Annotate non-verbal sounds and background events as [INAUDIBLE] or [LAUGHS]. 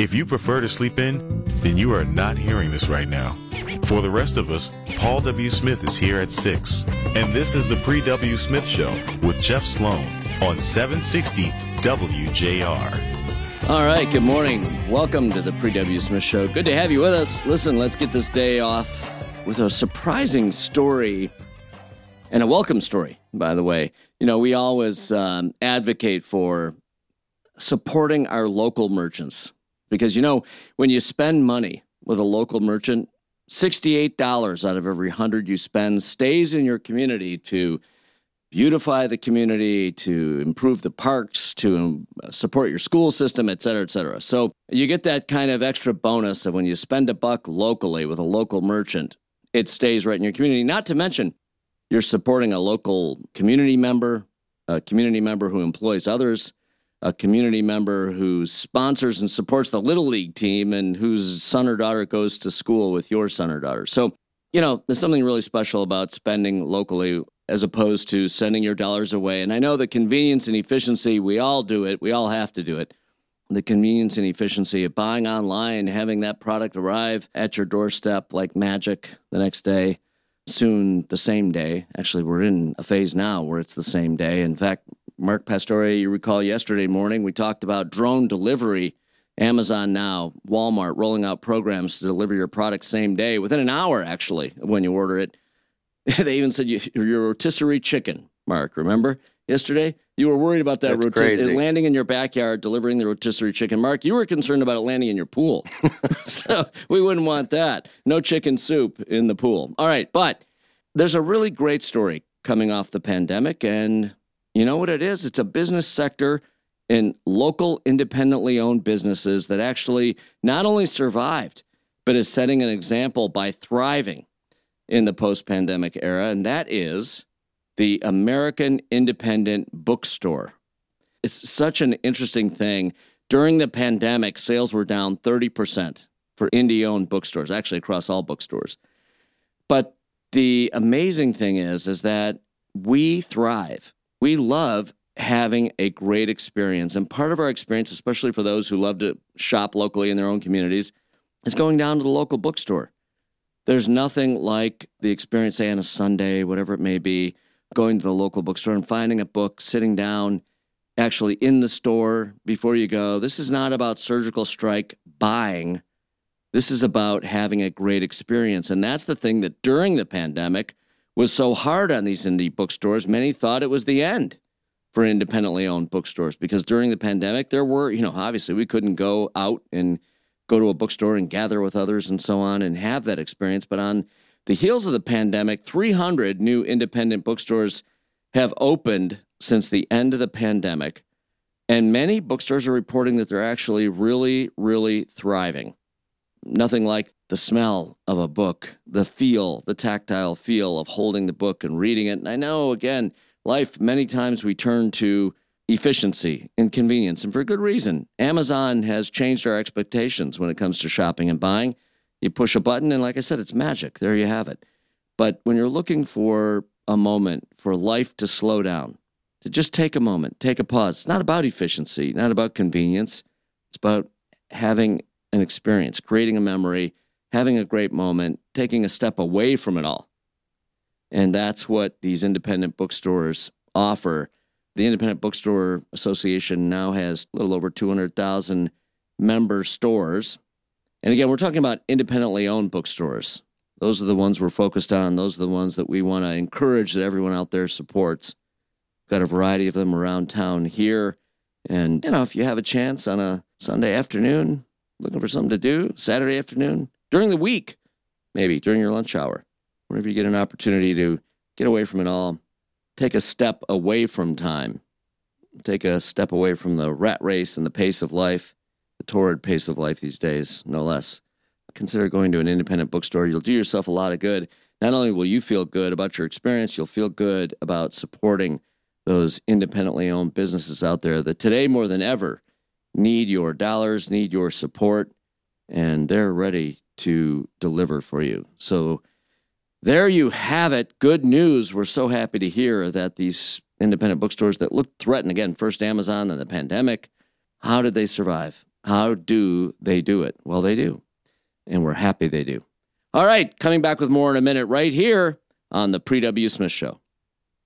If you prefer to sleep in, then you are not hearing this right now. For the rest of us, Paul W. Smith is here at 6. And this is the Pre W. Smith Show with Jeff Sloan on 760 WJR. All right, good morning. Welcome to the Pre W. Smith Show. Good to have you with us. Listen, let's get this day off with a surprising story and a welcome story, by the way. You know, we always um, advocate for supporting our local merchants because, you know, when you spend money with a local merchant, $68 out of every 100 you spend stays in your community to beautify the community, to improve the parks, to um, support your school system, et cetera, et cetera. So you get that kind of extra bonus of when you spend a buck locally with a local merchant, it stays right in your community. Not to mention, you're supporting a local community member, a community member who employs others, a community member who sponsors and supports the Little League team and whose son or daughter goes to school with your son or daughter. So, you know, there's something really special about spending locally as opposed to sending your dollars away. And I know the convenience and efficiency, we all do it, we all have to do it. The convenience and efficiency of buying online, having that product arrive at your doorstep like magic the next day, soon the same day. Actually, we're in a phase now where it's the same day. In fact, Mark Pastore, you recall yesterday morning, we talked about drone delivery. Amazon now, Walmart rolling out programs to deliver your product same day within an hour, actually, when you order it. [LAUGHS] they even said you, your rotisserie chicken, Mark, remember yesterday? You were worried about that roti- landing in your backyard, delivering the rotisserie chicken. Mark, you were concerned about it landing in your pool. [LAUGHS] [LAUGHS] so we wouldn't want that. No chicken soup in the pool. All right, but there's a really great story coming off the pandemic, and you know what it is? It's a business sector in local, independently owned businesses that actually not only survived, but is setting an example by thriving in the post pandemic era. And that is the American Independent Bookstore. It's such an interesting thing. During the pandemic, sales were down 30% for indie owned bookstores, actually across all bookstores. But the amazing thing is, is that we thrive we love having a great experience. And part of our experience, especially for those who love to shop locally in their own communities, is going down to the local bookstore. There's nothing like the experience, say, on a Sunday, whatever it may be, going to the local bookstore and finding a book, sitting down, actually in the store before you go. This is not about surgical strike buying. This is about having a great experience. And that's the thing that during the pandemic, was so hard on these indie bookstores, many thought it was the end for independently owned bookstores because during the pandemic, there were, you know, obviously we couldn't go out and go to a bookstore and gather with others and so on and have that experience. But on the heels of the pandemic, 300 new independent bookstores have opened since the end of the pandemic. And many bookstores are reporting that they're actually really, really thriving. Nothing like the smell of a book, the feel, the tactile feel of holding the book and reading it. And I know, again, life, many times we turn to efficiency and convenience, and for good reason. Amazon has changed our expectations when it comes to shopping and buying. You push a button, and like I said, it's magic. There you have it. But when you're looking for a moment for life to slow down, to just take a moment, take a pause, it's not about efficiency, not about convenience. It's about having an experience, creating a memory, having a great moment, taking a step away from it all. And that's what these independent bookstores offer. The Independent Bookstore Association now has a little over 200,000 member stores. And again, we're talking about independently owned bookstores. Those are the ones we're focused on. Those are the ones that we want to encourage that everyone out there supports. Got a variety of them around town here. And, you know, if you have a chance on a Sunday afternoon, looking for something to do, Saturday afternoon, during the week, maybe during your lunch hour, whenever you get an opportunity to get away from it all, take a step away from time, take a step away from the rat race and the pace of life, the torrid pace of life these days, no less. Consider going to an independent bookstore. You'll do yourself a lot of good. Not only will you feel good about your experience, you'll feel good about supporting those independently owned businesses out there that today more than ever need your dollars, need your support, and they're ready to deliver for you. So there you have it. Good news. We're so happy to hear that these independent bookstores that looked threatened again, first Amazon, then the pandemic, how did they survive? How do they do it? Well, they do. And we're happy they do. All right, coming back with more in a minute right here on the Pre W. Smith Show.